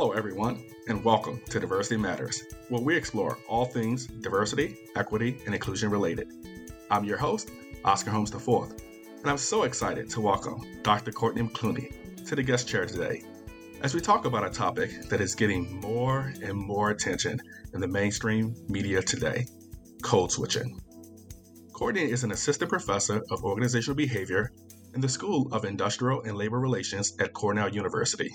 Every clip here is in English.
Hello, everyone, and welcome to Diversity Matters, where we explore all things diversity, equity, and inclusion related. I'm your host, Oscar Holmes IV, and I'm so excited to welcome Dr. Courtney McCluney to the guest chair today as we talk about a topic that is getting more and more attention in the mainstream media today code switching. Courtney is an assistant professor of organizational behavior in the School of Industrial and Labor Relations at Cornell University.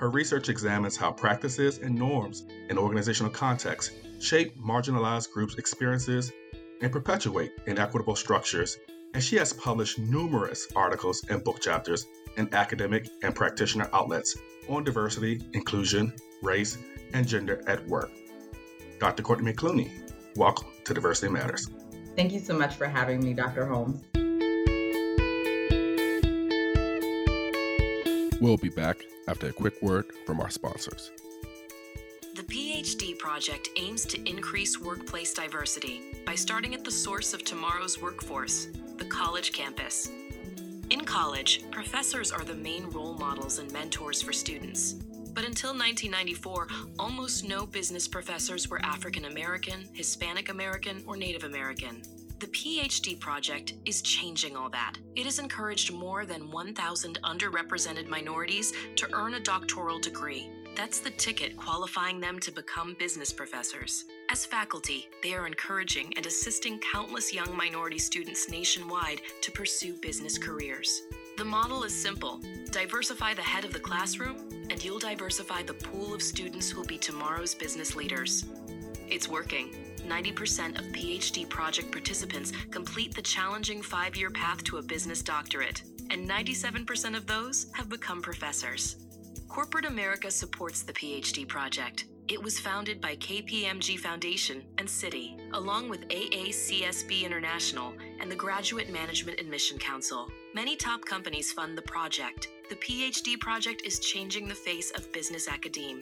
Her research examines how practices and norms in organizational contexts shape marginalized groups' experiences and perpetuate inequitable structures, and she has published numerous articles and book chapters in academic and practitioner outlets on diversity, inclusion, race, and gender at work. Dr. Courtney McCluney, welcome to Diversity Matters. Thank you so much for having me, Dr. Holmes. We'll be back after a quick word from our sponsors. The PhD Project aims to increase workplace diversity by starting at the source of tomorrow's workforce, the college campus. In college, professors are the main role models and mentors for students. But until 1994, almost no business professors were African American, Hispanic American, or Native American. The PhD project is changing all that. It has encouraged more than 1,000 underrepresented minorities to earn a doctoral degree. That's the ticket qualifying them to become business professors. As faculty, they are encouraging and assisting countless young minority students nationwide to pursue business careers. The model is simple diversify the head of the classroom, and you'll diversify the pool of students who'll be tomorrow's business leaders. It's working. 90% of PhD project participants complete the challenging five year path to a business doctorate, and 97% of those have become professors. Corporate America supports the PhD project. It was founded by KPMG Foundation and Citi, along with AACSB International and the Graduate Management Admission Council. Many top companies fund the project. The PhD project is changing the face of business academe.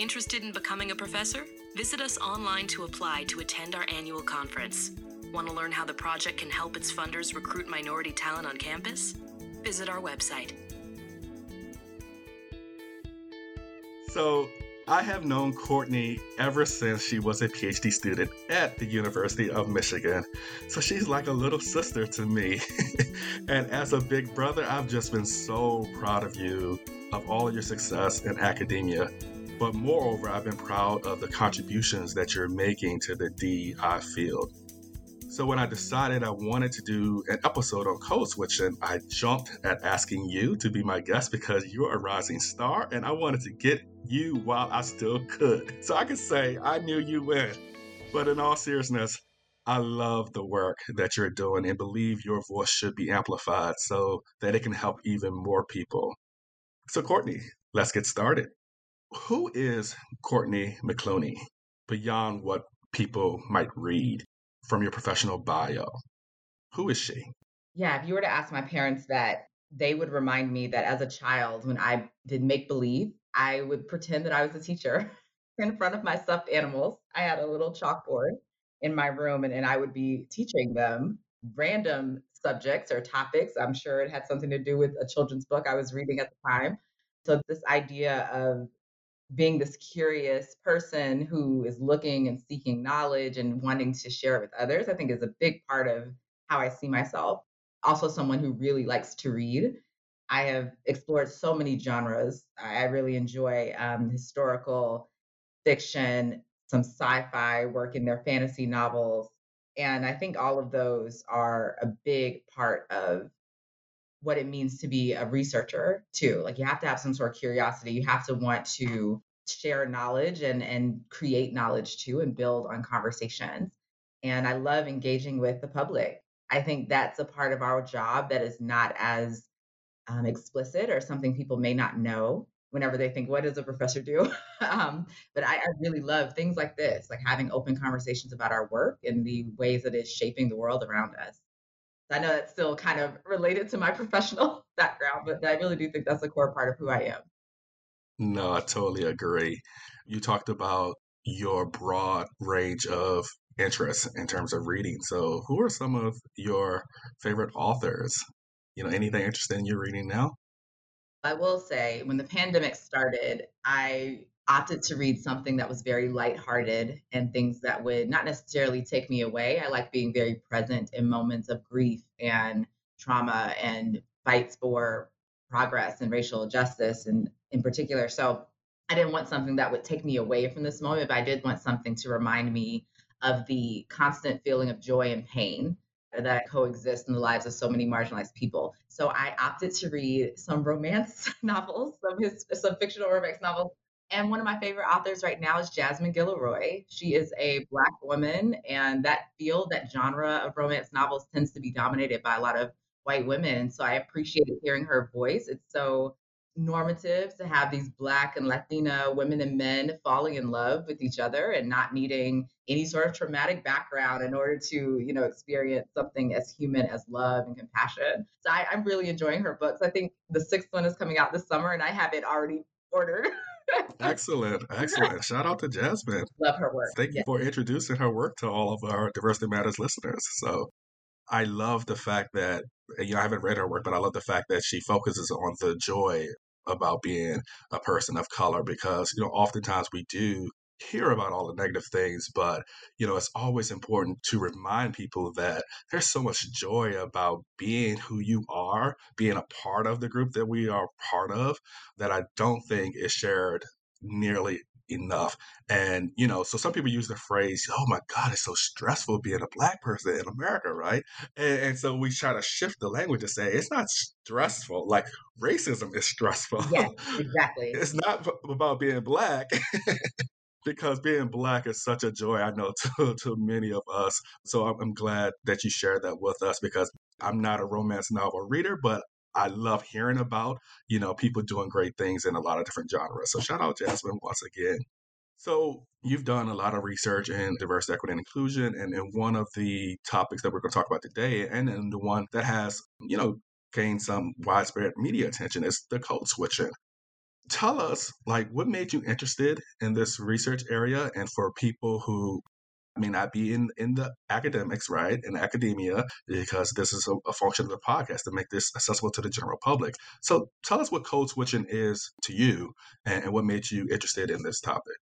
Interested in becoming a professor? Visit us online to apply to attend our annual conference. Want to learn how the project can help its funders recruit minority talent on campus? Visit our website. So, I have known Courtney ever since she was a PhD student at the University of Michigan. So she's like a little sister to me. and as a big brother, I've just been so proud of you, of all your success in academia. But moreover, I've been proud of the contributions that you're making to the DEI field. So when I decided I wanted to do an episode on code switching, I jumped at asking you to be my guest because you're a rising star and I wanted to get you while I still could. So I could say I knew you when. But in all seriousness, I love the work that you're doing and believe your voice should be amplified so that it can help even more people. So, Courtney, let's get started. Who is Courtney McCluney beyond what people might read? from your professional bio. Who is she? Yeah, if you were to ask my parents that, they would remind me that as a child, when I did make believe, I would pretend that I was a teacher in front of my stuffed animals. I had a little chalkboard in my room and, and I would be teaching them random subjects or topics. I'm sure it had something to do with a children's book I was reading at the time. So, this idea of being this curious person who is looking and seeking knowledge and wanting to share it with others, I think is a big part of how I see myself. Also, someone who really likes to read. I have explored so many genres. I really enjoy um, historical fiction, some sci fi work in their fantasy novels. And I think all of those are a big part of what it means to be a researcher too. Like you have to have some sort of curiosity. You have to want to share knowledge and and create knowledge too and build on conversations. And I love engaging with the public. I think that's a part of our job that is not as um, explicit or something people may not know whenever they think, what does a professor do? um, but I, I, really love things like this, like having open conversations about our work and the ways that it's shaping the world around us. I know that's still kind of related to my professional background, but I really do think that's a core part of who I am. No, I totally agree. You talked about your broad range of interests in terms of reading. So, who are some of your favorite authors? You know, anything interesting you're reading now? I will say, when the pandemic started, I opted to read something that was very lighthearted and things that would not necessarily take me away. I like being very present in moments of grief and trauma and fights for progress and racial justice and in particular. So I didn't want something that would take me away from this moment, but I did want something to remind me of the constant feeling of joy and pain that coexist in the lives of so many marginalized people. So I opted to read some romance novels, some his, some fictional romance novels. And one of my favorite authors right now is Jasmine Guillory. She is a Black woman, and that field, that genre of romance novels tends to be dominated by a lot of white women. So I appreciated hearing her voice. It's so normative to have these black and latina women and men falling in love with each other and not needing any sort of traumatic background in order to you know experience something as human as love and compassion. So I, am really enjoying her books. I think the sixth one is coming out this summer and i have it already ordered. Excellent excellent. Shout out to jasmine. Love her work thank you for introducing her work to all of our diversity matters listeners. So I love the fact that you know I haven't read her work, but I love the fact that she focuses on the joy about being a person of color because you know oftentimes we do hear about all the negative things but you know it's always important to remind people that there's so much joy about being who you are being a part of the group that we are part of that i don't think is shared nearly enough. And, you know, so some people use the phrase, oh my God, it's so stressful being a black person in America, right? And, and so we try to shift the language to say it's not stressful. Like racism is stressful. Yes, exactly. it's not about being black. because being black is such a joy, I know, to, to many of us. So I'm, I'm glad that you shared that with us because I'm not a romance novel reader, but I love hearing about, you know, people doing great things in a lot of different genres. So shout out Jasmine once again. So you've done a lot of research in diversity, equity, and inclusion, and, and one of the topics that we're going to talk about today, and, and the one that has, you know, gained some widespread media attention is the code switching. Tell us, like, what made you interested in this research area, and for people who may not be in, in the academics, right, in academia, because this is a, a, function of the podcast to make this accessible to the general public. So tell us what code switching is to you and, and what made you interested in this topic.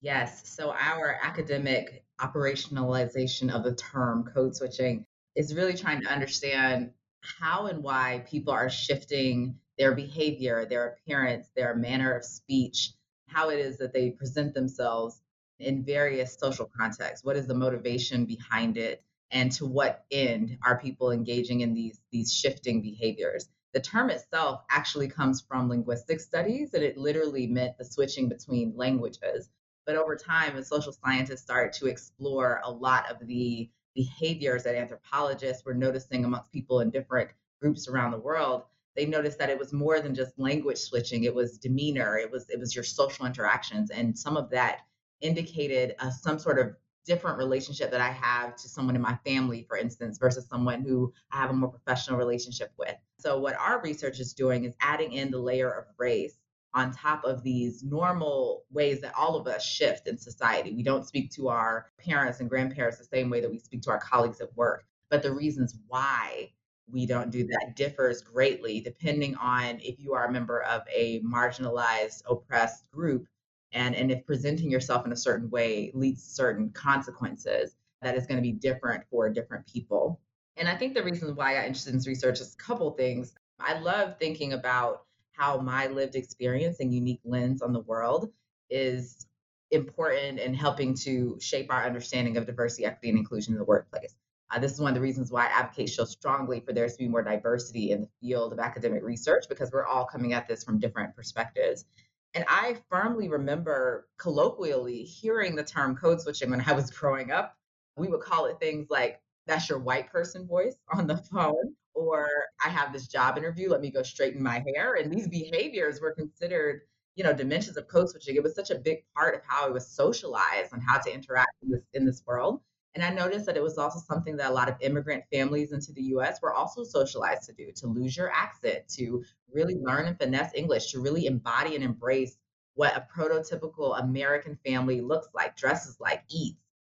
Yes. So our academic operationalization of the term code switching is really trying to understand how and why people are shifting their behavior, their appearance, their manner of speech, how it is that they present themselves in various social contexts? What is the motivation behind it? And to what end are people engaging in these, these shifting behaviors? The term itself actually comes from linguistic studies, and it literally meant the switching between languages. But over time, as social scientists started to explore a lot of the behaviors that anthropologists were noticing amongst people in different groups around the world, they noticed that it was more than just language switching. It was demeanor. It was it was your social interactions, and some of that indicated uh, some sort of different relationship that I have to someone in my family, for instance, versus someone who I have a more professional relationship with. So, what our research is doing is adding in the layer of race on top of these normal ways that all of us shift in society. We don't speak to our parents and grandparents the same way that we speak to our colleagues at work, but the reasons why we don't do that differs greatly depending on if you are a member of a marginalized, oppressed group and and if presenting yourself in a certain way leads to certain consequences that is going to be different for different people. And i think the reason why i got interested in this research is a couple things. I love thinking about how my lived experience and unique lens on the world is important in helping to shape our understanding of diversity equity and inclusion in the workplace. Uh, this is one of the reasons why I advocate so strongly for there to be more diversity in the field of academic research because we're all coming at this from different perspectives. And I firmly remember colloquially hearing the term code switching when I was growing up. We would call it things like, that's your white person voice on the phone, or I have this job interview, let me go straighten my hair. And these behaviors were considered, you know, dimensions of code switching. It was such a big part of how I was socialized and how to interact in this, in this world. And I noticed that it was also something that a lot of immigrant families into the US were also socialized to do to lose your accent, to really learn and finesse English, to really embody and embrace what a prototypical American family looks like, dresses like, eats.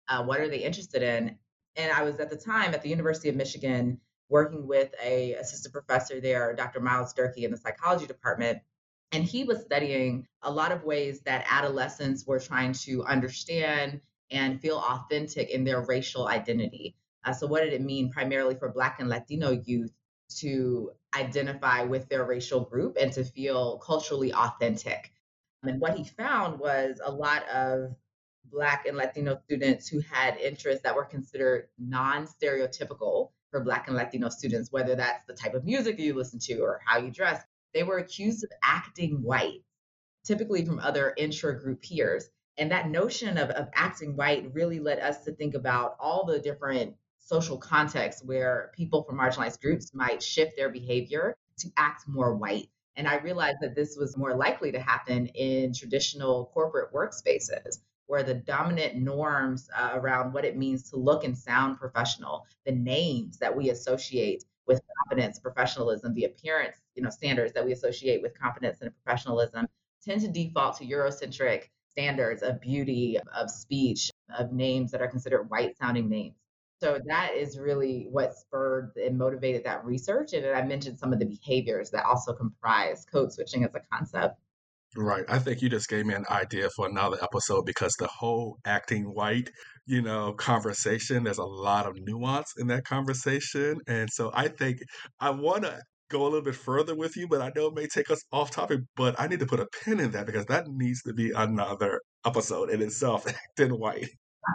Uh, what are they interested in? And I was at the time at the University of Michigan working with a assistant professor there, Dr. Myles Durkee in the psychology department. And he was studying a lot of ways that adolescents were trying to understand and feel authentic in their racial identity. Uh, so, what did it mean primarily for Black and Latino youth to identify with their racial group and to feel culturally authentic? And what he found was a lot of Black and Latino students who had interests that were considered non stereotypical for Black and Latino students, whether that's the type of music you listen to or how you dress, they were accused of acting white, typically from other intra group peers. And that notion of, of acting white really led us to think about all the different social contexts where people from marginalized groups might shift their behavior to act more white. And I realized that this was more likely to happen in traditional corporate workspaces where the dominant norms uh, around what it means to look and sound professional, the names that we associate with competence, professionalism, the appearance, you know, standards that we associate with competence and professionalism tend to default to Eurocentric standards of beauty, of speech, of names that are considered white sounding names. So that is really what spurred and motivated that research. And I mentioned some of the behaviors that also comprise code switching as a concept. Right. I think you just gave me an idea for another episode because the whole acting white, you know, conversation, there's a lot of nuance in that conversation. And so I think I want to go a little bit further with you, but I know it may take us off topic, but I need to put a pin in that because that needs to be another episode in itself, acting white.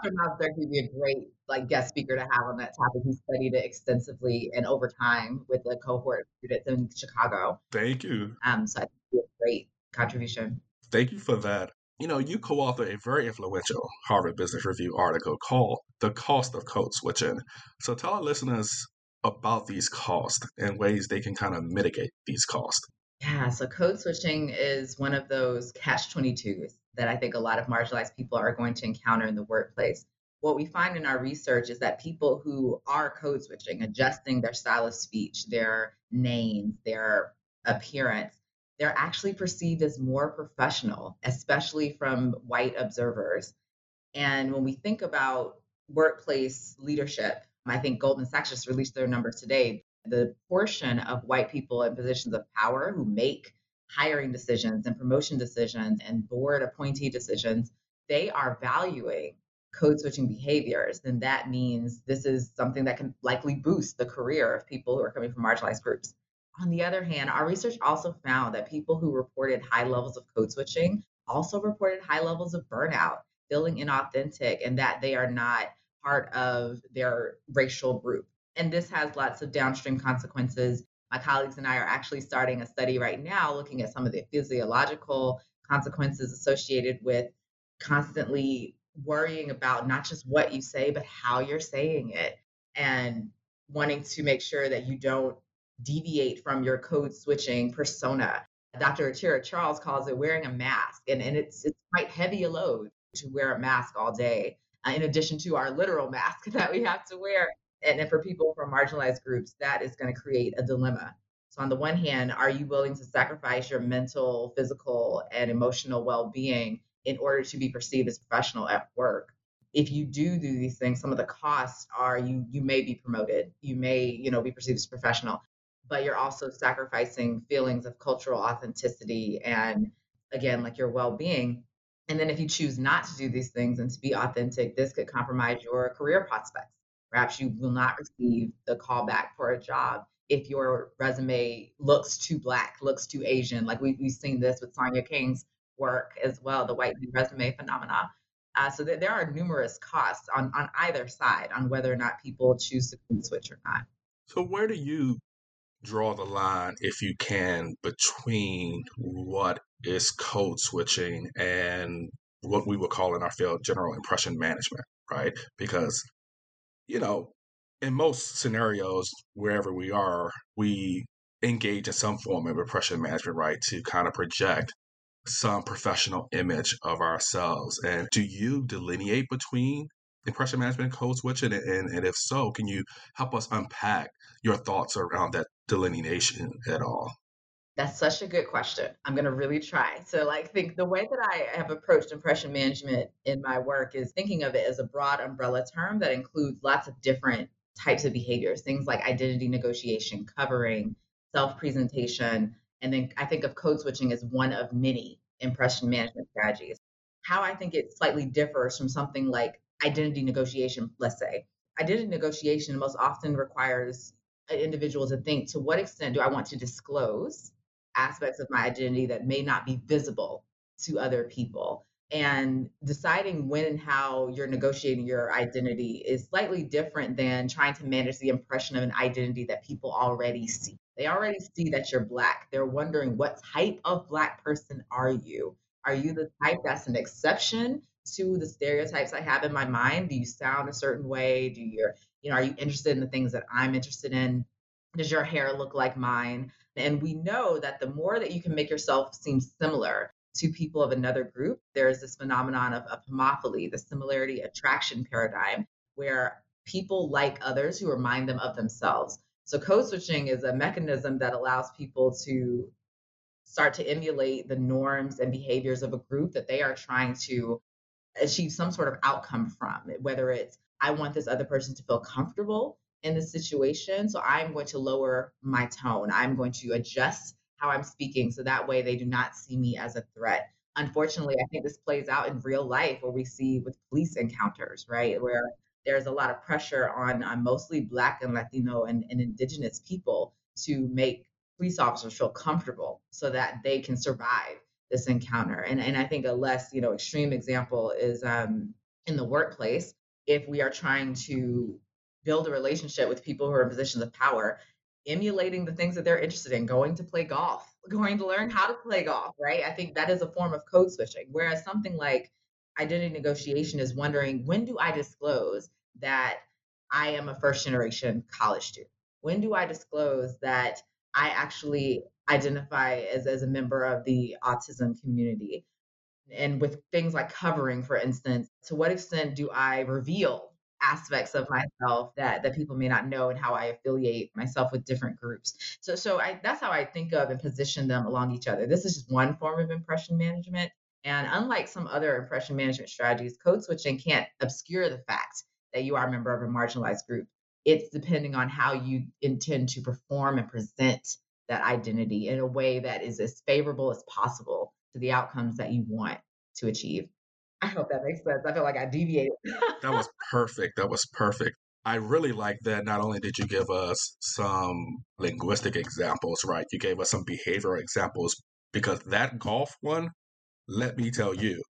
Dr. Myles would be a great like guest speaker to have on that topic. He studied it extensively and over time with a cohort of students in Chicago. Thank you. Um, so I think it'd be a great contribution. Thank you for that. You know, you co authored a very influential Harvard Business Review article called The Cost of Code Switching. So tell our listeners about these costs and ways they can kind of mitigate these costs. Yeah, so code switching is one of those catch 22s that I think a lot of marginalized people are going to encounter in the workplace. What we find in our research is that people who are code switching, adjusting their style of speech, their names, their appearance, they're actually perceived as more professional, especially from white observers. And when we think about workplace leadership, I think Goldman Sachs just released their numbers today. The portion of white people in positions of power who make hiring decisions and promotion decisions and board appointee decisions, they are valuing code switching behaviors, then that means this is something that can likely boost the career of people who are coming from marginalized groups. On the other hand, our research also found that people who reported high levels of code switching also reported high levels of burnout, feeling inauthentic, and that they are not part of their racial group. And this has lots of downstream consequences. My colleagues and I are actually starting a study right now looking at some of the physiological consequences associated with constantly worrying about not just what you say, but how you're saying it, and wanting to make sure that you don't deviate from your code switching persona. Dr. Atira Charles calls it wearing a mask, and, and it's, it's quite heavy a load to wear a mask all day, uh, in addition to our literal mask that we have to wear. And, and for people from marginalized groups, that is going to create a dilemma. So, on the one hand, are you willing to sacrifice your mental, physical, and emotional well being in order to be perceived as professional at work? if you do do these things some of the costs are you you may be promoted you may you know be perceived as professional but you're also sacrificing feelings of cultural authenticity and again like your well-being and then if you choose not to do these things and to be authentic this could compromise your career prospects. Perhaps you will not receive the callback for a job if your resume looks too black looks too asian. Like we, we've seen this with Sonia Kang's work as well the white resume phenomena. Uh, so there are numerous costs on, on either side on whether or not people choose to switch or not. So where do you draw the line, if you can, between what is code switching and what we would call in our field general impression management, right? Because, you know, in most scenarios, wherever we are, we engage in some form of impression management, right? To kind of project some professional image of ourselves. And do you delineate between impression management and code switching? And, and if so, can you help us unpack your thoughts around that delineation at all? That's such a good question. I'm going to really try. So, like, think the way that I have approached impression management in my work is thinking of it as a broad umbrella term that includes lots of different types of behaviors, things like identity negotiation, covering, self presentation, And then I think of code switching as one of many impression management strategies. How I think it slightly differs from something like identity negotiation, let's say. Identity negotiation most often requires an individual to think to what extent do I want to disclose aspects of my identity that may not be visible to other people? And deciding when and how you're negotiating your identity is slightly different than trying to manage the impression of an identity that people already see. They already see that you're Black. They're wondering what type of Black person are you? Are you the type that's an exception to the stereotypes I have in my mind? Do you sound a certain way? Do you, you know, are you interested in the things that I'm interested in? Does your hair look like mine? And we know that the more that you can make yourself seem similar to people of another group, there's this phenomenon of, of homophily, the similarity attraction paradigm, where people like others who remind them of themselves. So code switching is a mechanism that allows people to start to emulate the norms and behaviors of a group that they are trying to achieve some sort of outcome from, whether it's I want this other person to feel comfortable in this situation. So I'm going to lower my tone. I'm going to adjust how I'm speaking so that way they do not see me as a threat. Unfortunately, I think this plays out in real life where we see with police encounters, right? Where there's a lot of pressure on, on mostly Black and Latino and, and Indigenous people to make police officers feel comfortable so that they can survive this encounter. And, and I think a less, you know, extreme example is um, in the workplace. If we are trying to build a relationship with people who are in positions of power, emulating the things that they're interested in, going to play golf, going to learn how to play golf, right? I think that is a form of code switching. Whereas something like identity negotiation is wondering when do I disclose that I am a first generation college student? When do I disclose that I actually identify as, as a member of the autism community? And with things like covering, for instance, to what extent do I reveal aspects of myself that that people may not know and how I affiliate myself with different groups. So so I that's how I think of and position them along each other. This is just one form of impression management. And unlike some other impression management strategies, code switching can't obscure the fact that you are a member of a marginalized group. It's depending on how you intend to perform and present that identity in a way that is as favorable as possible to the outcomes that you want to achieve. I hope that makes sense. I feel like I deviated. that was perfect. That was perfect. I really like that. Not only did you give us some linguistic examples, right? You gave us some behavioral examples because that golf one, let me tell you,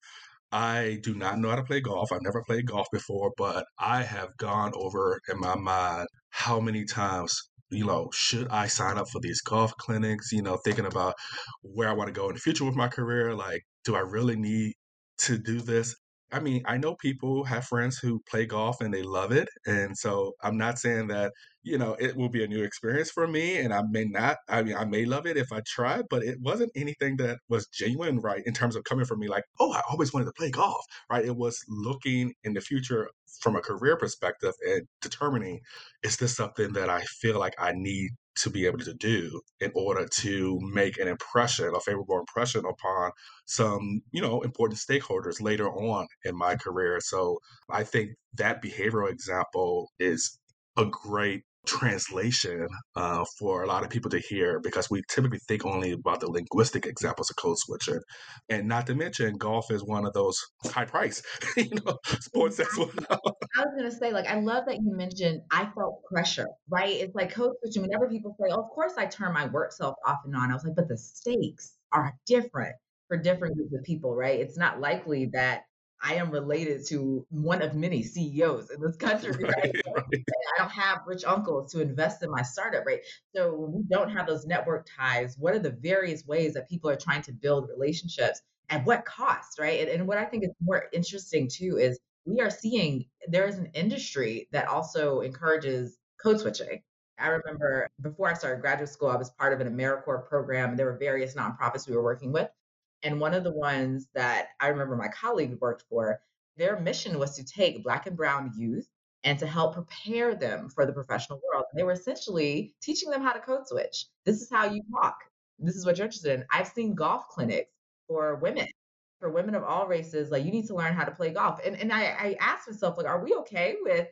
I do not know how to play golf. I've never played golf before, but I have gone over in my mind how many times you know, should I sign up for these golf clinics? You know, thinking about where I want to go in the future with my career. Like, do I really need to do this. I mean, I know people have friends who play golf and they love it. And so I'm not saying that, you know, it will be a new experience for me and I may not, I mean, I may love it if I try, but it wasn't anything that was genuine, right? In terms of coming from me, like, oh, I always wanted to play golf, right? It was looking in the future from a career perspective and determining, is this something that I feel like I need to be able to do in order to make an impression, a favorable impression upon some, you know, important stakeholders later on in my career. So I think that behavioral example is a great translation uh, for a lot of people to hear because we typically think only about the linguistic examples of code switching, and not to mention golf is one of those high price you know sports as well. I was gonna say, like, I love that you mentioned I felt pressure, right? It's like code switching. Whenever people say, oh, "Of course, I turn my work self off and on," I was like, "But the stakes are different for different groups of people, right? It's not likely that I am related to one of many CEOs in this country, right? right, right. I don't have rich uncles to invest in my startup, right? So we don't have those network ties. What are the various ways that people are trying to build relationships? At what cost, right? And, and what I think is more interesting too is we are seeing there is an industry that also encourages code switching. I remember before I started graduate school, I was part of an AmeriCorps program, and there were various nonprofits we were working with. And one of the ones that I remember my colleague worked for, their mission was to take Black and Brown youth and to help prepare them for the professional world. And they were essentially teaching them how to code switch. This is how you talk. This is what you're interested in. I've seen golf clinics for women, for women of all races. Like you need to learn how to play golf. And and I, I asked myself, like, are we okay with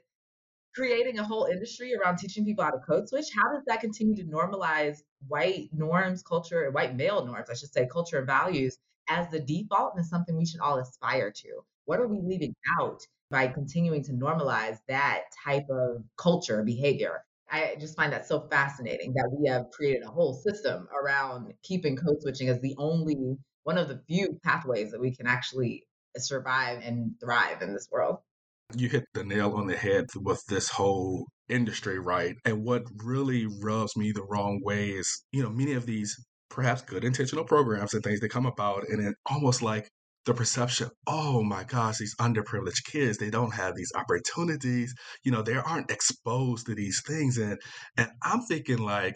creating a whole industry around teaching people how to code switch, how does that continue to normalize white norms, culture, white male norms, I should say, culture and values as the default and something we should all aspire to? What are we leaving out by continuing to normalize that type of culture behavior? I just find that so fascinating that we have created a whole system around keeping code switching as the only one of the few pathways that we can actually survive and thrive in this world. You hit the nail on the head with this whole industry, right? And what really rubs me the wrong way is, you know, many of these perhaps good intentional programs and things that come about, and it almost like the perception, oh my gosh, these underprivileged kids, they don't have these opportunities. You know, they aren't exposed to these things. And and I'm thinking like,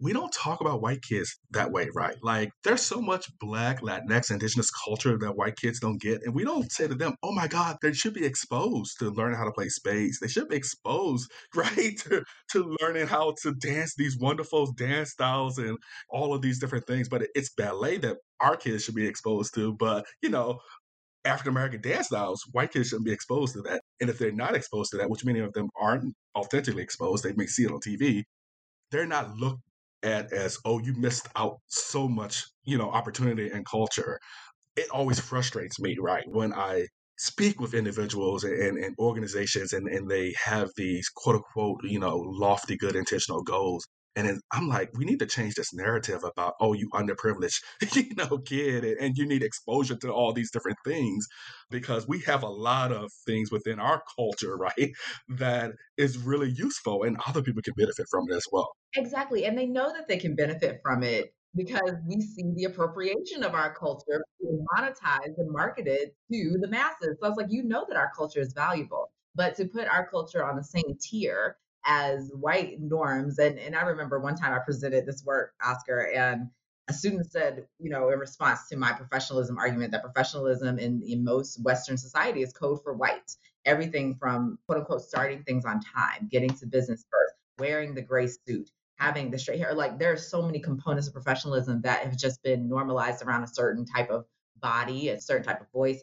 we don't talk about white kids that way, right? Like there's so much black, Latinx, indigenous culture that white kids don't get. And we don't say to them, oh my God, they should be exposed to learning how to play spades. They should be exposed, right, to, to learning how to dance these wonderful dance styles and all of these different things. But it's ballet that our kids should be exposed to. But, you know, African American dance styles, white kids shouldn't be exposed to that. And if they're not exposed to that, which many of them aren't authentically exposed, they may see it on TV, they're not looked at as oh you missed out so much you know opportunity and culture. It always frustrates me right when i speak with individuals and, and organizations and, and they have these quote unquote you know lofty good intentional goals and I'm like, we need to change this narrative about, oh, you underprivileged, you know, kid, and, you need exposure to all these different things because we have a lot of things within our culture, right, that is really useful and other people can benefit from it as well. Exactly. And they know that they can benefit from it because we see the appropriation of our culture being monetized and marketed to the masses. So it's like, you know that our culture is valuable. But to put our culture on the same tier as white norms. And, and I remember one time I presented this work, Oscar, and a student said, you know, in response to my professionalism argument, that professionalism in, in most Western society is code for white. Everything from quote unquote starting things on time, getting to business first, wearing the gray suit, having the straight hair. Like there are so many components of professionalism that have just been normalized around a certain type of body, a certain type of voice.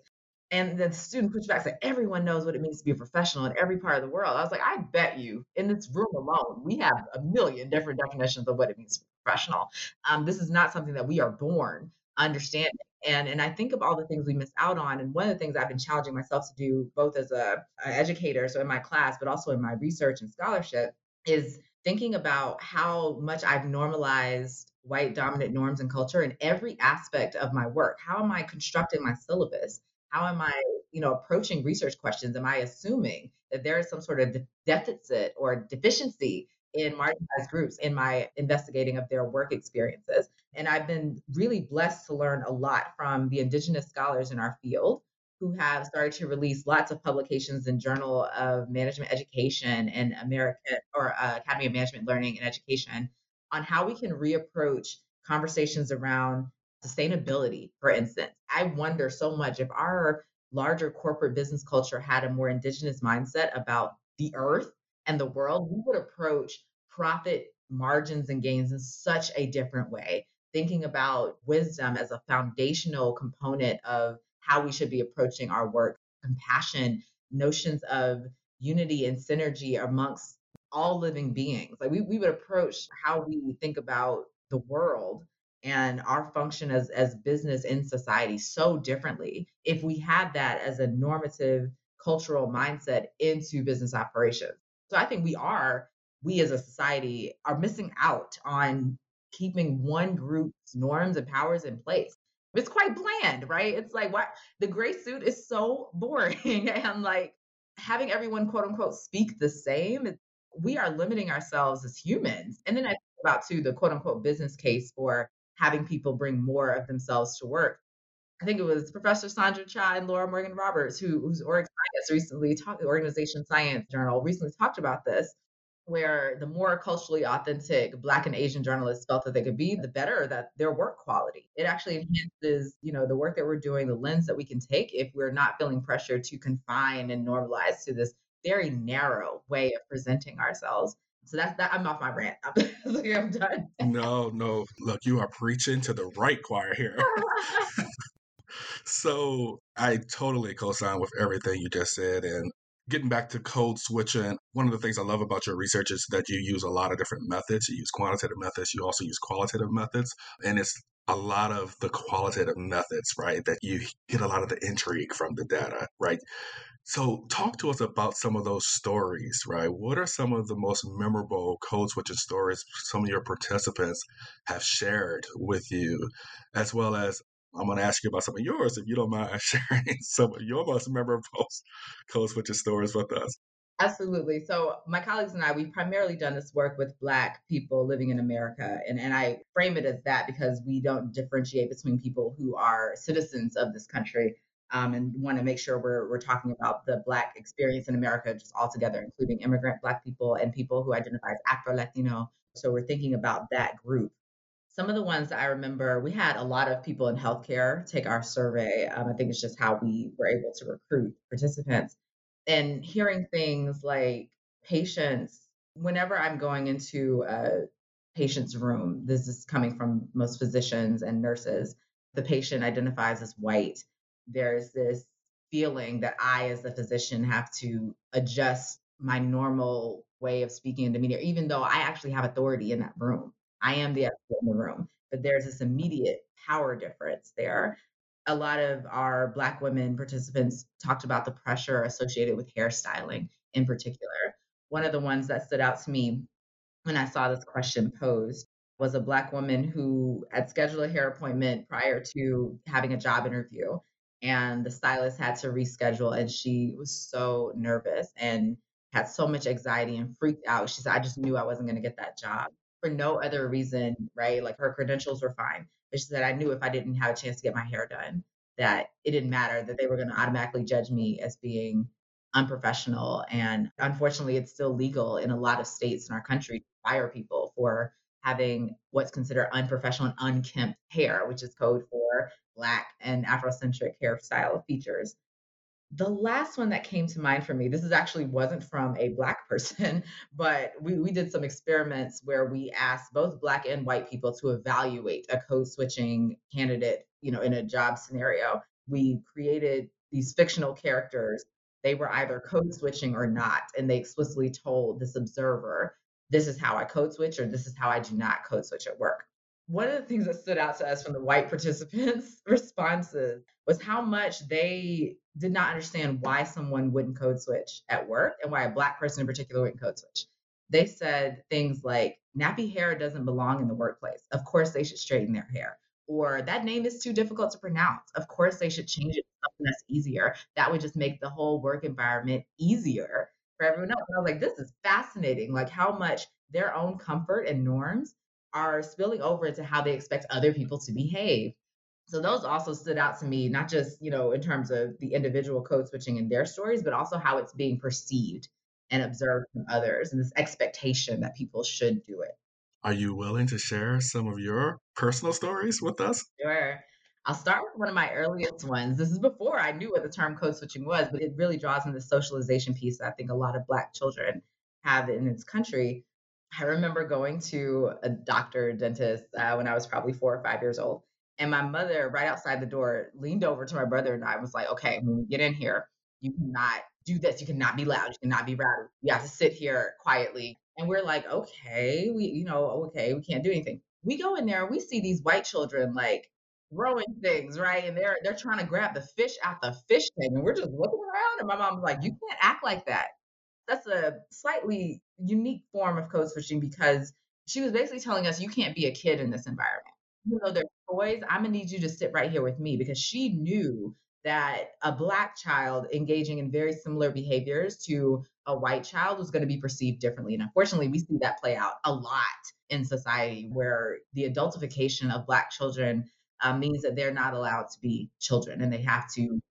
And the student pushed back said, everyone knows what it means to be a professional in every part of the world. I was like, I bet you in this room alone, we have a million different definitions of what it means to be professional. Um, this is not something that we are born understanding. And, and I think of all the things we miss out on. And one of the things I've been challenging myself to do, both as a, an educator, so in my class, but also in my research and scholarship, is thinking about how much I've normalized white dominant norms and culture in every aspect of my work. How am I constructing my syllabus? How am I, you know, approaching research questions? Am I assuming that there is some sort of deficit or deficiency in marginalized groups in my investigating of their work experiences? And I've been really blessed to learn a lot from the indigenous scholars in our field who have started to release lots of publications in Journal of Management Education and American or uh, Academy of Management Learning and Education on how we can reapproach conversations around sustainability, for instance. I wonder so much if our larger corporate business culture had a more indigenous mindset about the earth and the world, we would approach profit margins and gains in such a different way, thinking about wisdom as a foundational component of how we should be approaching our work, compassion, notions of unity and synergy amongst all living beings. Like we, we would approach how we think about the world and our function as as business in society so differently if we had that as a normative cultural mindset into business operations. So i think we are we as a society are missing out on keeping one group's norms and powers in place. It's quite bland right? It's like what the gray suit is so boring and like having everyone quote unquote speak the same we are limiting ourselves as humans. And then i think about too the quote unquote business case for having people bring more of themselves to work. I think it was Professor Sandra Cha and Laura Morgan Roberts, who, whose org science recently talked, the Organization Science Journal recently talked about this, where the more culturally authentic Black and Asian journalists felt that they could be, the better that their work quality. It actually enhances, you know, the work that we're doing, the lens that we can take if we're not feeling pressure to confine and normalize to this very narrow way of presenting ourselves. So that's that. I'm off my rant. I'm done. no, no. Look, you are preaching to the right choir here. so I totally co-sign with everything you just said, and getting back to code switching, one of the things I love about your research is that you use a lot of different methods. You use quantitative methods, you also use qualitative methods. And it's a lot of the qualitative methods, right, that you get a lot of the intrigue from the data, right? So, talk to us about some of those stories, right? What are some of the most memorable code switching stories some of your participants have shared with you, as well as I'm going to ask you about some of yours if you don't mind sharing some of your most memorable code switching stories with us. Absolutely. So my colleagues and I, we've primarily done this work with Black people living in America. And, and I frame it as that because we don't differentiate between people who are citizens of this country um, and want to make sure we're, we're talking about the Black experience in America just altogether, including immigrant Black people and people who identify as Afro-Latino. So we're thinking about that group. Some of the ones I remember, we had a lot of people in healthcare take our survey. Um, I think it's just how we were able to recruit participants and hearing things like patients, whenever I'm going into a patient's room, this is coming from most physicians and nurses, the patient identifies as white. There's this feeling that I, as the physician, have to adjust my normal way of speaking and demeanor, even though I actually have authority in that room. I am the expert in the room, but there's this immediate power difference there a lot of our Black women participants talked about the pressure associated with hairstyling in particular. One of the ones that stood out to me when I saw this question posed was a Black woman who had scheduled a hair appointment prior to having a job interview. And the stylist had to reschedule, and she was so nervous and had so much anxiety and freaked out. She said, I just knew I wasn't going to get that job for no other reason, right? Like her credentials were fine but she said, I knew if I didn't have a chance to get my hair done, that it didn't matter, that they were going to automatically judge me as being unprofessional. And unfortunately, it's still legal in a lot of states in our country to fire people for having what's considered unprofessional and unkempt hair, which is code for Black and Afrocentric hairstyle features. The last one that came to mind for me, this is actually wasn't from a Black person, but we, we did some experiments where we asked both Black and white people to evaluate a code switching candidate, you know, in a job scenario. We created these fictional characters. They were either code switching or not. And they explicitly told this observer, this is how I code switch or this is how I do not code switch at work one of the things that stood out to us from the white participants' responses was how much they did not understand why someone wouldn't code switch at work and why a black person in particular wouldn't code switch. They said things like, nappy hair doesn't belong in the workplace. Of course, they should straighten their hair. Or that name is too difficult to pronounce. Of course, they should change it to something that's easier. That would just make the whole work environment easier for everyone else. And I was like, this is fascinating, like how much their own comfort and norms are spilling over into how they expect other people to behave. So those also stood out to me, not just, you know, in terms of the individual code switching in their stories, but also how it's being perceived and observed from others and this expectation that people should do it. Are you willing to share some of your personal stories with us? Sure. I'll start with one of my earliest ones. This is before I knew what the term code switching was, but it really draws in the socialization piece that I think a lot of Black children have in this country. I remember going to a doctor, dentist, uh, when I was probably four or five years old. And my mother, right outside the door, leaned over to my brother and I was like, okay, when we get in here, you cannot do this. You cannot be loud. You cannot be rowdy. You have to sit here quietly. And we're like, okay, we, you know, okay, we can't do anything. We go in there and we see these white children like throwing things, right? And they're they're trying to grab the fish out the fish tank. And we're just looking around. And my mom's like, you can't act like that that's a slightly unique form of code switching because she was basically telling us you can't be a kid in this environment. You know, there's toys. I'm gonna need you to sit right here with me because she knew that a black child engaging in very similar behaviors to a white child was going to be perceived differently. And unfortunately, we see that play out a lot in society where the adultification of black children uh, means that they're not allowed to be children and they have to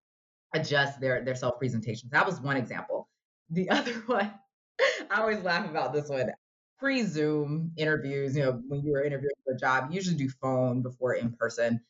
adjust their their self presentation. That was one example. The other one, I always laugh about this one. Pre Zoom interviews, you know, when you were interviewing for a job, you usually do phone before in person.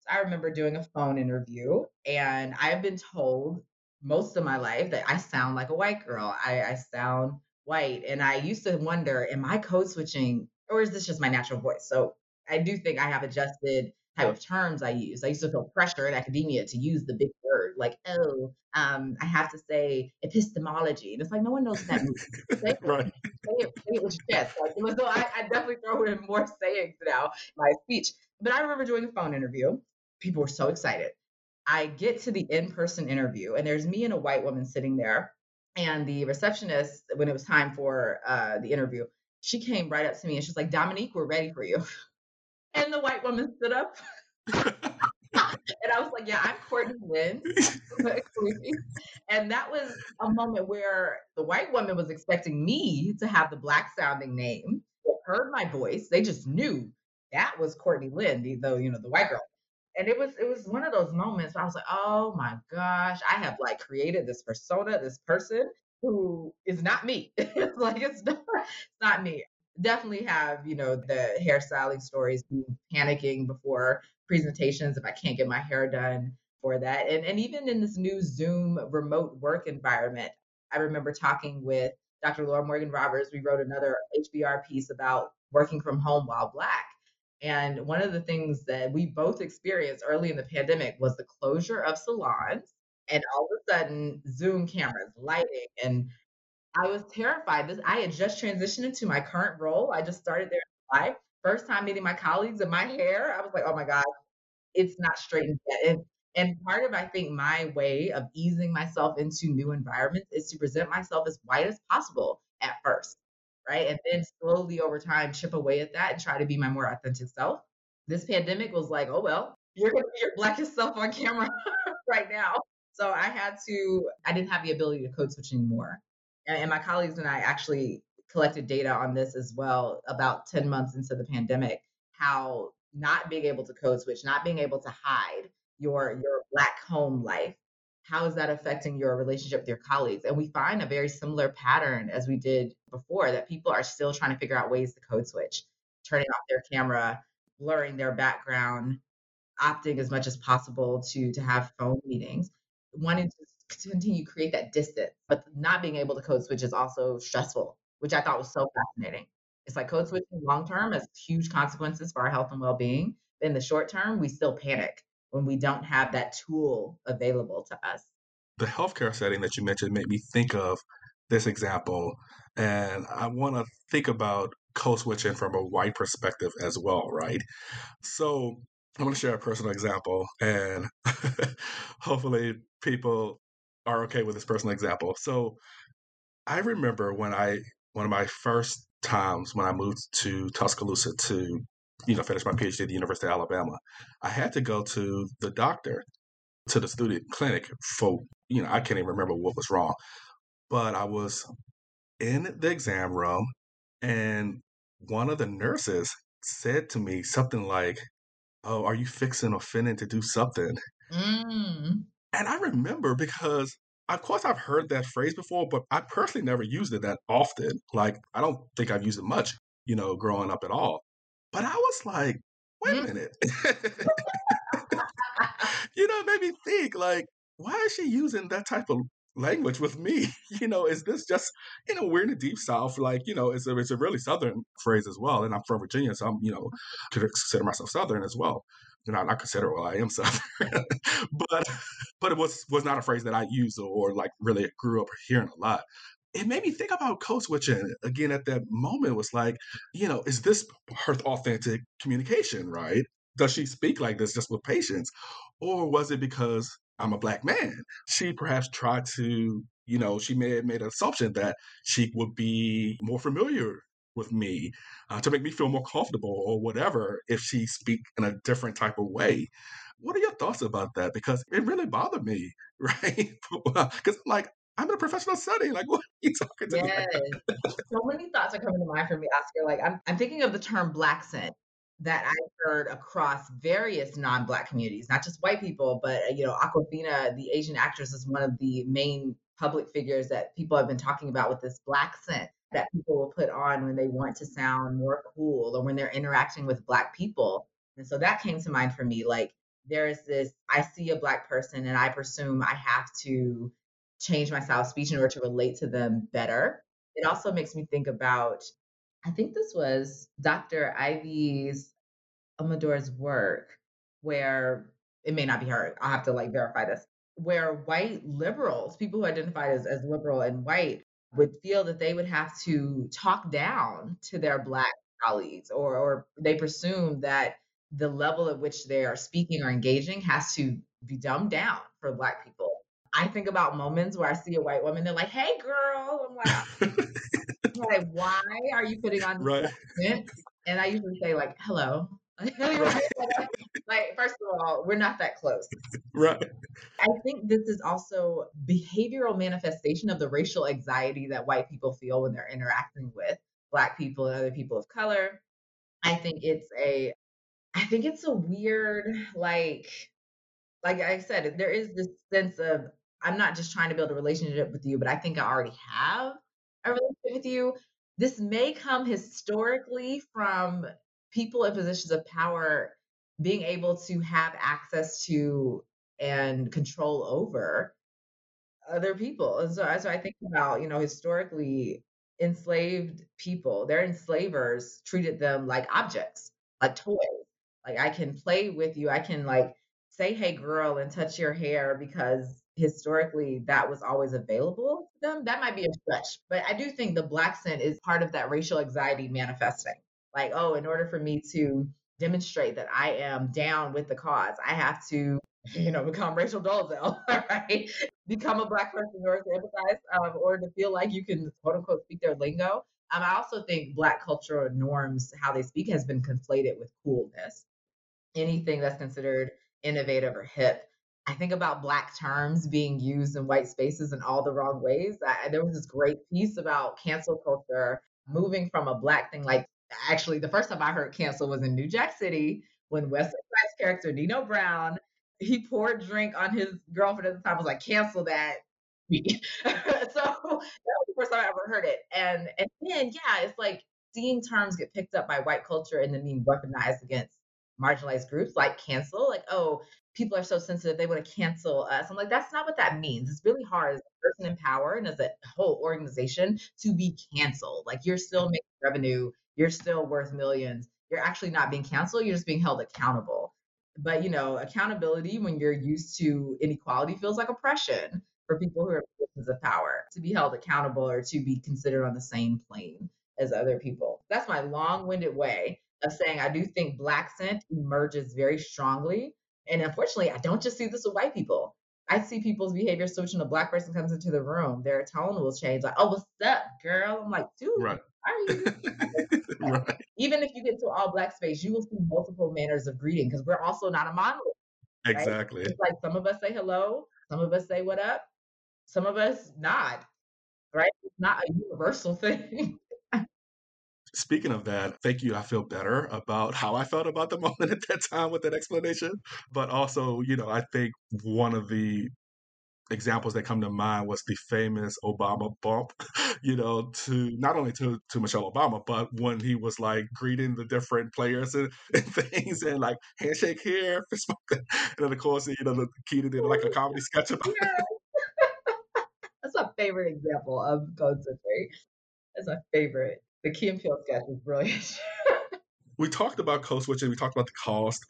So I remember doing a phone interview, and I've been told most of my life that I sound like a white girl. I, I sound white. And I used to wonder, am I code switching or is this just my natural voice? So I do think I have adjusted type of terms I use. I used to feel pressure in academia to use the big word, like, oh, um, I have to say epistemology. And it's like, no one knows what that means. Say it, right. say it, say it with your chest. Like, so I, I definitely throw in more sayings now in my speech. But I remember doing a phone interview. People were so excited. I get to the in person interview, and there's me and a white woman sitting there. And the receptionist, when it was time for uh, the interview, she came right up to me and she's like, Dominique, we're ready for you. And the white woman stood up. and I was like, yeah, I'm Courtney Lynn. and that was a moment where the white woman was expecting me to have the black sounding name. They heard my voice. They just knew that was Courtney Lynn, though, you know, the white girl. And it was it was one of those moments where I was like, oh my gosh, I have like created this persona, this person who is not me. it's like it's not, it's not me definitely have, you know, the hairstyling stories, panicking before presentations if I can't get my hair done for that. And, and even in this new Zoom remote work environment, I remember talking with Dr. Laura Morgan Roberts. We wrote another HBR piece about working from home while Black. And one of the things that we both experienced early in the pandemic was the closure of salons and all of a sudden Zoom cameras, lighting, and I was terrified. This I had just transitioned into my current role. I just started there in July. First time meeting my colleagues and my hair, I was like, oh my God, it's not straightened yet. And, and part of I think my way of easing myself into new environments is to present myself as white as possible at first, right? And then slowly over time chip away at that and try to be my more authentic self. This pandemic was like, oh well, you're gonna be your blackest self on camera right now. So I had to, I didn't have the ability to code switch anymore and my colleagues and I actually collected data on this as well about 10 months into the pandemic, how not being able to code switch, not being able to hide your your black home life, how is that affecting your relationship with your colleagues? And we find a very similar pattern as we did before that people are still trying to figure out ways to code switch, turning off their camera, blurring their background, opting as much as possible to to have phone meetings, wanting to continue to create that distance. But not being able to code switch is also stressful, which I thought was so fascinating. It's like code switching long term has huge consequences for our health and well being. In the short term, we still panic when we don't have that tool available to us. The healthcare setting that you mentioned made me think of this example. And I want to think about code switching from a white perspective as well, right? So I'm going to share a personal example, and hopefully, people are okay with this personal example. So I remember when I one of my first times when I moved to Tuscaloosa to you know finish my PhD at the University of Alabama, I had to go to the doctor to the student clinic for you know I can't even remember what was wrong, but I was in the exam room and one of the nurses said to me something like, "Oh, are you fixing or finning to do something?" Mm. And I remember because of course I've heard that phrase before, but I personally never used it that often. Like I don't think I've used it much, you know, growing up at all. But I was like, wait a mm-hmm. minute. you know, it made me think like, why is she using that type of language with me? You know, is this just, you know, we're in the deep south, like, you know, it's a it's a really southern phrase as well. And I'm from Virginia, so I'm, you know, consider myself southern as well you know, not consider well, I am Southern, but but it was was not a phrase that I used or, or like really grew up hearing a lot. It made me think about code switching again at that moment. Was like, you know, is this her authentic communication? Right? Does she speak like this just with patients, or was it because I'm a black man? She perhaps tried to you know, she may have made an assumption that she would be more familiar with me uh, to make me feel more comfortable or whatever if she speak in a different type of way what are your thoughts about that because it really bothered me right because like I'm in a professional setting. Like, what are you talking to yes. me? so many thoughts are coming to mind for me, Oscar. Like, I'm, I'm thinking of the term blaccent that I've heard across various non-black communities, not just white people, but you know, Awkwafina, the Asian actress, is one of the main public figures that people have been talking about with this blaccent that people will put on when they want to sound more cool or when they're interacting with black people. And so that came to mind for me. Like there's this, I see a black person and I presume I have to change my style of speech in order to relate to them better. It also makes me think about, I think this was Dr. Ivy's Amador's work where it may not be her. I'll have to like verify this. Where white liberals, people who identify as, as liberal and white, would feel that they would have to talk down to their black colleagues, or or they presume that the level at which they are speaking or engaging has to be dumbed down for black people. I think about moments where I see a white woman, they're like, "Hey, girl," I'm like, I'm like "Why are you putting on this Right. accent?" And I usually say like, "Hello." like, first of all, we're not that close. right. I think this is also behavioral manifestation of the racial anxiety that white people feel when they're interacting with black people and other people of color. I think it's a I think it's a weird like like I said, there is this sense of I'm not just trying to build a relationship with you, but I think I already have a relationship with you. This may come historically from people in positions of power being able to have access to and control over other people. And so, so I think about, you know, historically enslaved people, their enslavers treated them like objects, like toys. Like I can play with you. I can like say, hey girl, and touch your hair because historically that was always available to them. That might be a stretch. But I do think the blaccent is part of that racial anxiety manifesting. Like, oh, in order for me to demonstrate that I am down with the cause, I have to you know, become Rachel Dolezal, right? Become a black person in order to empathize, um, or to feel like you can quote unquote speak their lingo. Um, I also think black cultural norms, how they speak, has been conflated with coolness. Anything that's considered innovative or hip. I think about black terms being used in white spaces in all the wrong ways. I, there was this great piece about cancel culture moving from a black thing. Like, actually, the first time I heard cancel was in New Jack City when Wesley Snipes' character Nino Brown he poured drink on his girlfriend at the time. Was like, cancel that. so that was the first time I ever heard it. And and then yeah, it's like seeing terms get picked up by white culture and then being weaponized against marginalized groups, like cancel. Like, oh, people are so sensitive, they want to cancel us. I'm like, that's not what that means. It's really hard as a person in power and as a whole organization to be canceled. Like you're still mm. making revenue, you're still worth millions. You're actually not being canceled, you're just being held accountable. But you know, accountability when you're used to inequality feels like oppression for people who are positions of power to be held accountable or to be considered on the same plane as other people. That's my long-winded way of saying I do think blaccent emerges very strongly. And unfortunately, I don't just see this with white people. I see people's behavior switch when a black person comes into the room. Their tone will change. Like, oh, what's up, girl? I'm like, dude, Right. Are you? right. Even if you get to all black space, you will see multiple manners of greeting because we're also not a monolith. Right? Exactly. It's like some of us say hello, some of us say what up, some of us nod. Right? It's not a universal thing. Speaking of that, thank you. I feel better about how I felt about the moment at that time with that explanation. But also, you know, I think one of the examples that come to mind was the famous Obama bump, you know, to not only to, to Michelle Obama, but when he was like greeting the different players and, and things and like handshake here, fist bump and then of course, you know, the Keita did like a comedy sketch about Yeah. That's my favorite example of code switchery. That's my favorite. The Key and Peele sketch was brilliant. We talked about code switching, we talked about the cost.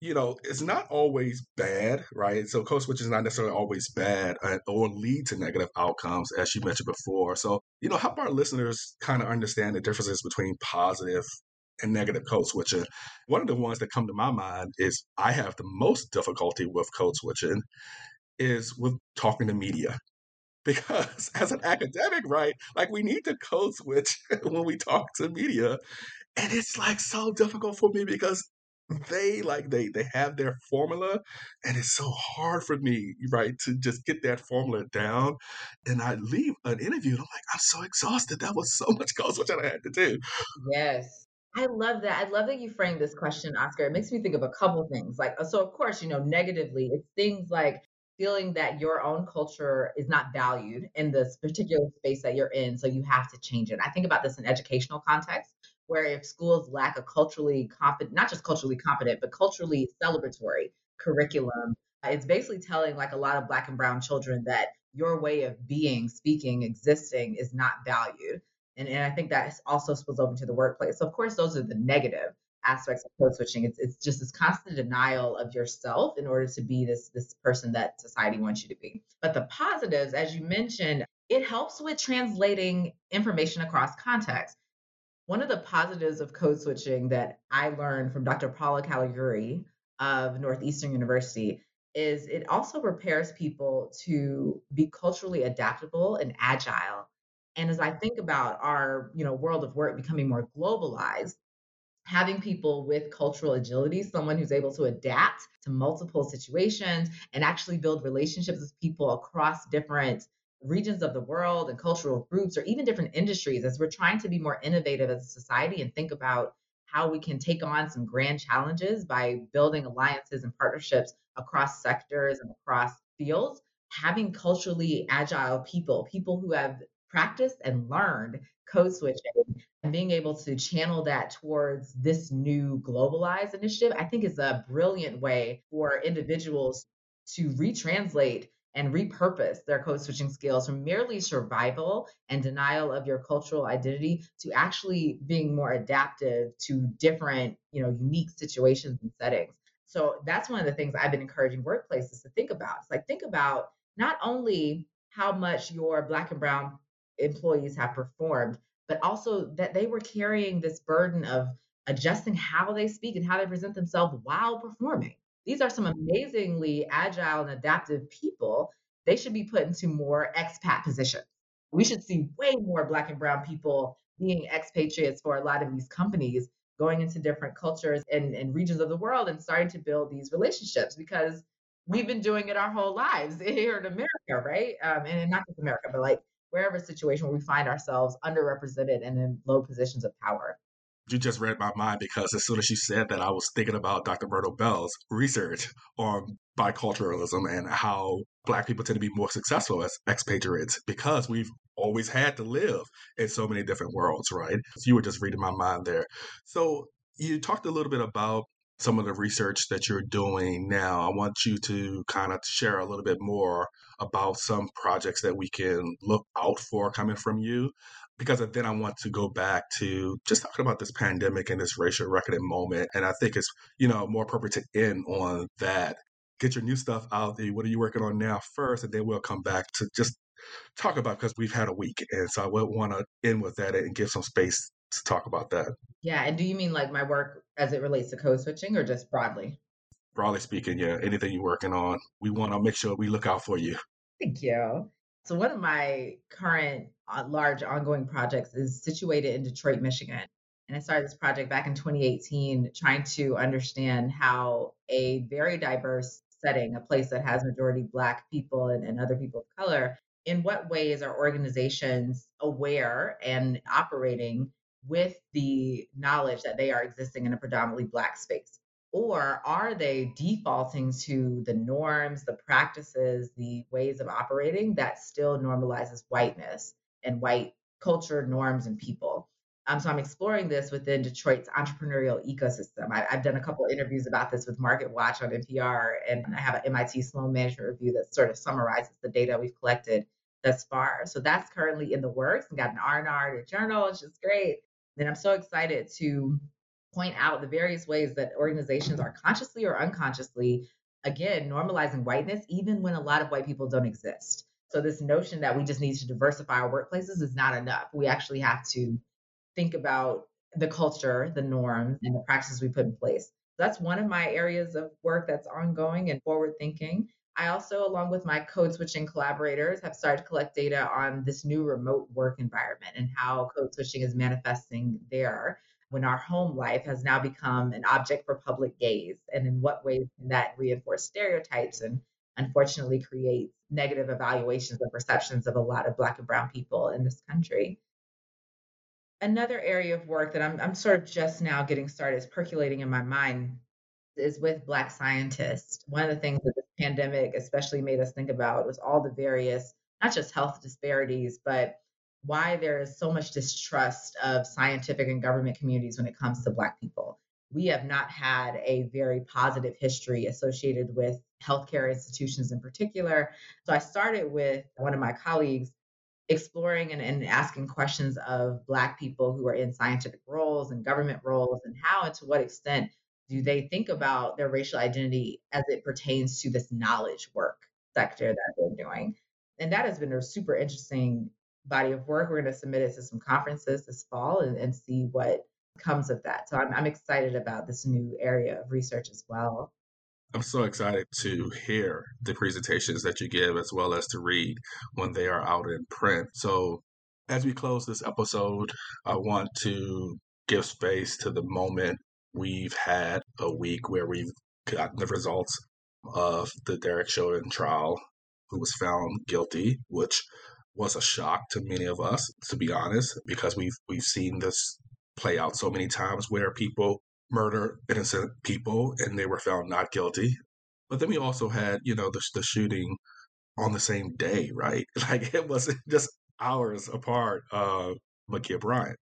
You know, it's not always bad, right? So code switching is not necessarily always bad uh, or lead to negative outcomes, as you mentioned before. So, you know, help our listeners kind of understand the differences between positive and negative code switching. One of the ones that come to my mind is I have the most difficulty with code switching is with talking to media. Because as an academic, right, like we need to code switch when we talk to media and it's like so difficult for me because they like they they have their formula and it's so hard for me right to just get that formula down and i leave an interview and i'm like i'm so exhausted that was so much code switching i had to do Yes. I love that. I love that you framed this question, Oscar. It makes me think of a couple things. Like, so of course, you know, negatively, it's things like feeling that your own culture is not valued in this particular space that you're in. So you have to change it. I think about this in educational context, where if schools lack a culturally competent, not just culturally competent, but culturally celebratory curriculum, uh, it's basically telling like a lot of black and brown children that your way of being, speaking, existing is not valued. And, and I think that also spills over to the workplace. So of course, those are the negative aspects of code switching. It's, it's just this constant denial of yourself in order to be this, this person that society wants you to be. But the positives, as you mentioned, it helps with translating information across context. One of the positives of code switching that I learned from Dr. Paula Caligiuri of Northeastern University is it also prepares people to be culturally adaptable and agile. And as I think about our, you know, world of work becoming more globalized, having people with cultural agility, someone who's able to adapt to multiple situations and actually build relationships with people across different regions of the world and cultural groups or even different industries as we're trying to be more innovative as a society and think about how we can take on some grand challenges by building alliances and partnerships across sectors and across fields. Having culturally agile people people who have practiced and learned code switching and being able to channel that towards this new globalized initiative i think is a brilliant way for individuals to retranslate and repurpose their code switching skills from merely survival and denial of your cultural identity to actually being more adaptive to different, you know, unique situations and settings. So that's one of the things I've been encouraging workplaces to think about. It's like think about not only how much your black and brown employees have performed, but also that they were carrying this burden of adjusting how they speak and how they present themselves while performing. These are some amazingly agile and adaptive people. They should be put into more expat positions. We should see way more Black and Brown people being expatriates for a lot of these companies, going into different cultures and, and regions of the world and starting to build these relationships because we've been doing it our whole lives here in America, right? Um, and not just America, but like wherever situation where we find ourselves underrepresented and in low positions of power you just read my mind because as soon as you said that, I was thinking about Dr. Myrtle Bell's research on biculturalism and how Black people tend to be more successful as expatriates because we've always had to live in so many different worlds, right? So you were just reading my mind there. So you talked a little bit about some of the research that you're doing now. I want you to kind of share a little bit more about some projects that we can look out for coming from you because then I want to go back to just talking about this pandemic and this racial reckoning moment. And I think it's, you know, more appropriate to end on that. Get your new stuff out there. What are you working on now first? And then we'll come back to just talk about because we've had a week. And so I would want to end with that and give some space to talk about that. Yeah. And do you mean like my work as it relates to code switching or just broadly? Broadly speaking, yeah. Anything you're working on, we want to make sure we look out for you. Thank you. So, one of my current uh, large ongoing projects is situated in Detroit, Michigan. And I started this project back in 2018, trying to understand how a very diverse setting, a place that has majority Black people and, and other people of color, in what ways are organizations aware and operating with the knowledge that they are existing in a predominantly Black space? Or are they defaulting to the norms, the practices, the ways of operating that still normalizes whiteness and white culture, norms, and people? Um, so I'm exploring this within Detroit's entrepreneurial ecosystem. I, have done a couple interviews about this with Market Watch on NPR, and I have an MIT Sloan Management Review that sort of summarizes the data we've collected thus far. So that's currently in the works and got an R&R journal, which is great. And I'm so excited to point out the various ways that organizations are consciously or unconsciously, again, normalizing whiteness, even when a lot of white people don't exist. So, this notion that we just need to diversify our workplaces is not enough. We actually have to think about the culture, the norms, and the practices we put in place. That's one of my areas of work that's ongoing and forward thinking. I also, along with my code switching collaborators, have started to collect data on this new remote work environment and how code switching is manifesting there when our home life has now become an object for public gaze? And in what ways can that reinforce stereotypes and unfortunately create negative evaluations and perceptions of a lot of Black and Brown people in this country? Another area of work that I'm, I'm sort of just now getting started is percolating in my mind is with Black scientists. One of the things that pandemic especially made us think about was all the various, not just health disparities, but why there is so much distrust of scientific and government communities when it comes to Black people. We have not had a very positive history associated with healthcare institutions in particular. So I started with one of my colleagues exploring and, and asking questions of Black people who are in scientific roles and government roles, and how and to what extent do they think about their racial identity as it pertains to this knowledge work sector that they're doing. And that has been a super interesting body of work. We're going to submit it to some conferences this fall and, and see what comes of that. So I'm, I'm excited about this new area of research as well. I'm so excited to hear the presentations that you give as well as to read when they are out in print. So, as we close this episode, I want to give space to the moment we've had a week where we've gotten the results of the Derek Chauvin trial, who was found guilty, which was a shock to many of us, to be honest, because we've we've seen this play out so many times where people murder innocent people and they were found not guilty. But then we also had, you know, the, the shooting on the same day, right? Like it wasn't just hours apart of Ma'Khia Bryant.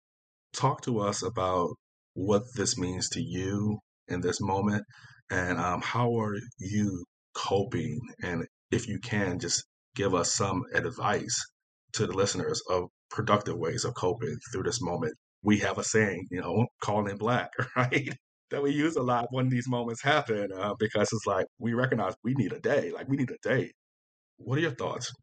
Talk to us about what this means to you in this moment and um, how are you coping? And if you can, just give us some advice to the listeners of productive ways of coping through this moment. We have a saying, you know, calling in black, right? that we use a lot when these moments happen uh, because it's like we recognize we need a day, like we need a day. What are your thoughts?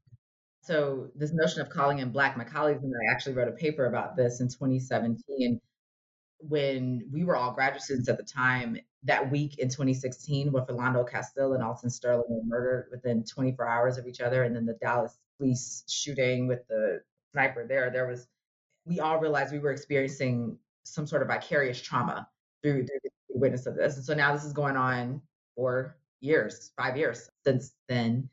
So, this notion of calling in black, my colleagues and I actually wrote a paper about this in 2017 when we were all graduate students at the time. That week in 2016, when Philando Castile and Alton Sterling were murdered within 24 hours of each other, and then the Dallas police shooting with the sniper there, there was, we all realized we were experiencing some sort of vicarious trauma through, through the witness of this. And so now this is going on for years, five years since then.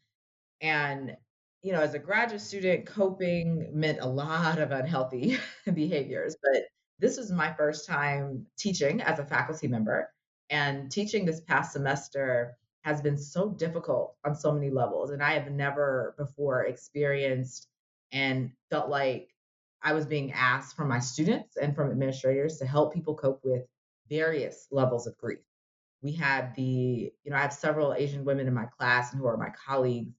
And, you know, as a graduate student, coping meant a lot of unhealthy behaviors. But this was my first time teaching as a faculty member. And teaching this past semester has been so difficult on so many levels. And I have never before experienced and felt like I was being asked from my students and from administrators to help people cope with various levels of grief. We had the, you know, I have several Asian women in my class and who are my colleagues.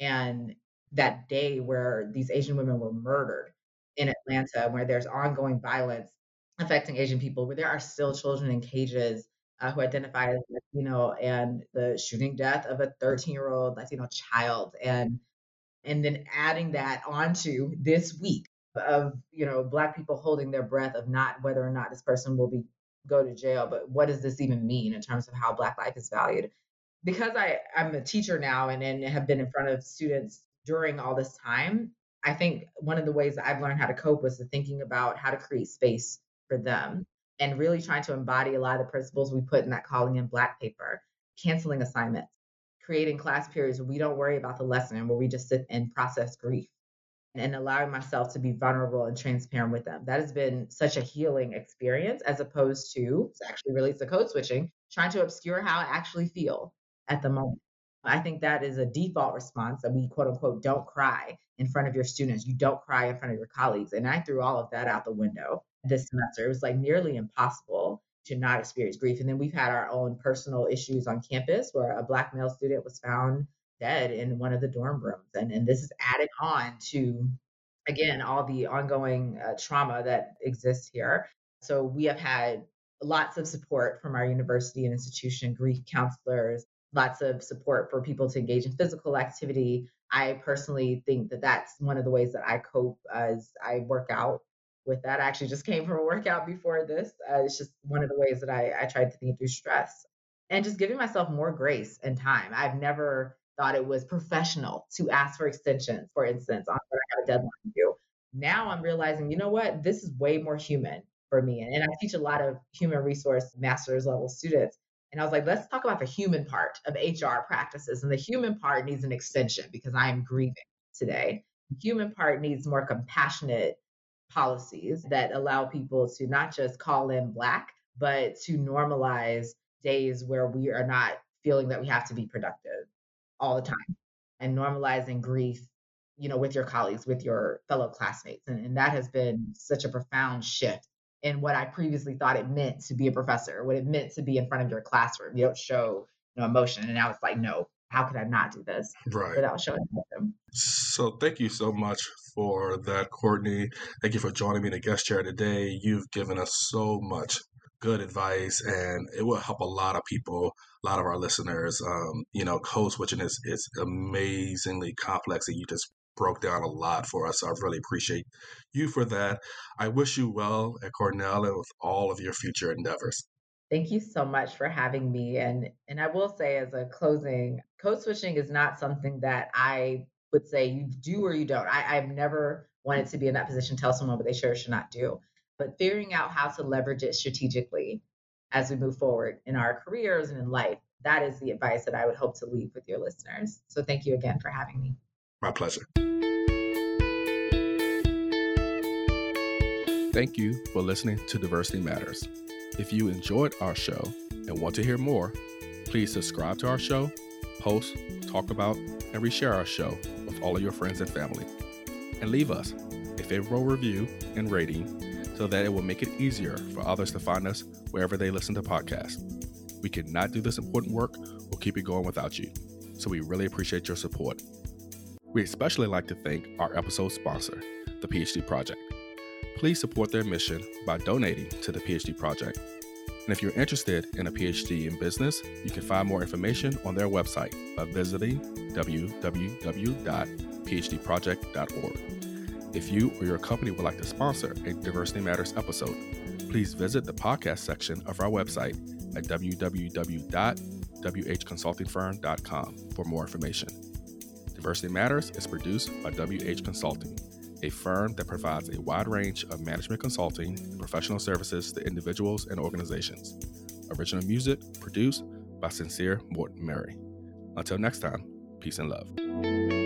And that day where these Asian women were murdered in Atlanta, where there's ongoing violence affecting Asian people, where there are still children in cages uh, who identify as Latino, and the shooting death of a 13 year old Latino child, and and then adding that onto this week of you know black people holding their breath of not whether or not this person will be go to jail, but what does this even mean in terms of how Black life is valued? Because I, I'm a teacher now and, and have been in front of students during all this time, I think one of the ways that I've learned how to cope was to thinking about how to create space for them and really trying to embody a lot of the principles we put in that calling in black paper, canceling assignments, creating class periods where we don't worry about the lesson and where we just sit and process grief and allowing myself to be vulnerable and transparent with them. That has been such a healing experience as opposed to, it's actually relates to code switching, trying to obscure how I actually feel at the moment. I think that is a default response that we quote unquote don't cry in front of your students. You don't cry in front of your colleagues. And I threw all of that out the window this semester. It was like nearly impossible to not experience grief. And then we've had our own personal issues on campus where a Black male student was found dead in one of the dorm rooms. And, and this is added on to, again, all the ongoing uh, trauma that exists here. So we have had lots of support from our university and institution, grief counselors, lots of support for people to engage in physical activity. I personally think that that's one of the ways that I cope as I work out with that. I actually just came from a workout before this. Uh, it's just one of the ways that I, I tried to think through stress and just giving myself more grace and time. I've never thought it was professional to ask for extensions, for instance, on what I have a deadline to do. Now I'm realizing, you know what, this is way more human for me. And, and I teach a lot of human resource master's level students. And I was like, let's talk about the human part of HR practices. And the human part needs an extension because I am grieving today. The human part needs more compassionate policies that allow people to not just call in Black, but to normalize days where we are not feeling that we have to be productive all the time and normalizing grief you know with your colleagues with your fellow classmates. And, and that has been such a profound shift in what i previously thought it meant to be a professor what it meant to be in front of your classroom. You don't show you know emotion and now it's like no how could I not do this Right. without showing them? So thank you so much for that, Courtney. Thank you for joining me in the guest chair today. You've given us so much good advice, and it will help a lot of people, a lot of our listeners. Um, you know, code switching is is amazingly complex, and you just broke down a lot for us. So I really appreciate you for that. I wish you well at Cornell and with all of your future endeavors. Thank you so much for having me. And and I will say as a closing, code switching is not something that I would say you do or you don't. I, I've never wanted to be in that position, tell someone what they should or should not do. But figuring out how to leverage it strategically as we move forward in our careers and in life, that is the advice that I would hope to leave with your listeners. So thank you again for having me. My pleasure. Thank you for listening to Diversity Matters. If you enjoyed our show and want to hear more, please subscribe to our show, post, talk about, and reshare our show with all of your friends and family. And leave us a favorable review and rating so that it will make it easier for others to find us wherever they listen to podcasts. We cannot do this important work or keep it going without you, so we really appreciate your support. We especially like to thank our episode sponsor, the PhD Project. Please support their mission by donating to the PhD Project. And if you're interested in a PhD in business, you can find more information on their website by visiting www.phdproject.org. If you or your company would like to sponsor a Diversity Matters episode, please visit the podcast section of our website at www.whconsultingfirm.com for more information. Diversity Matters is produced by WH Consulting, a firm that provides a wide range of management consulting and professional services to individuals and organizations. Original music produced by Sincere Morton Mary. Until next time, peace and love.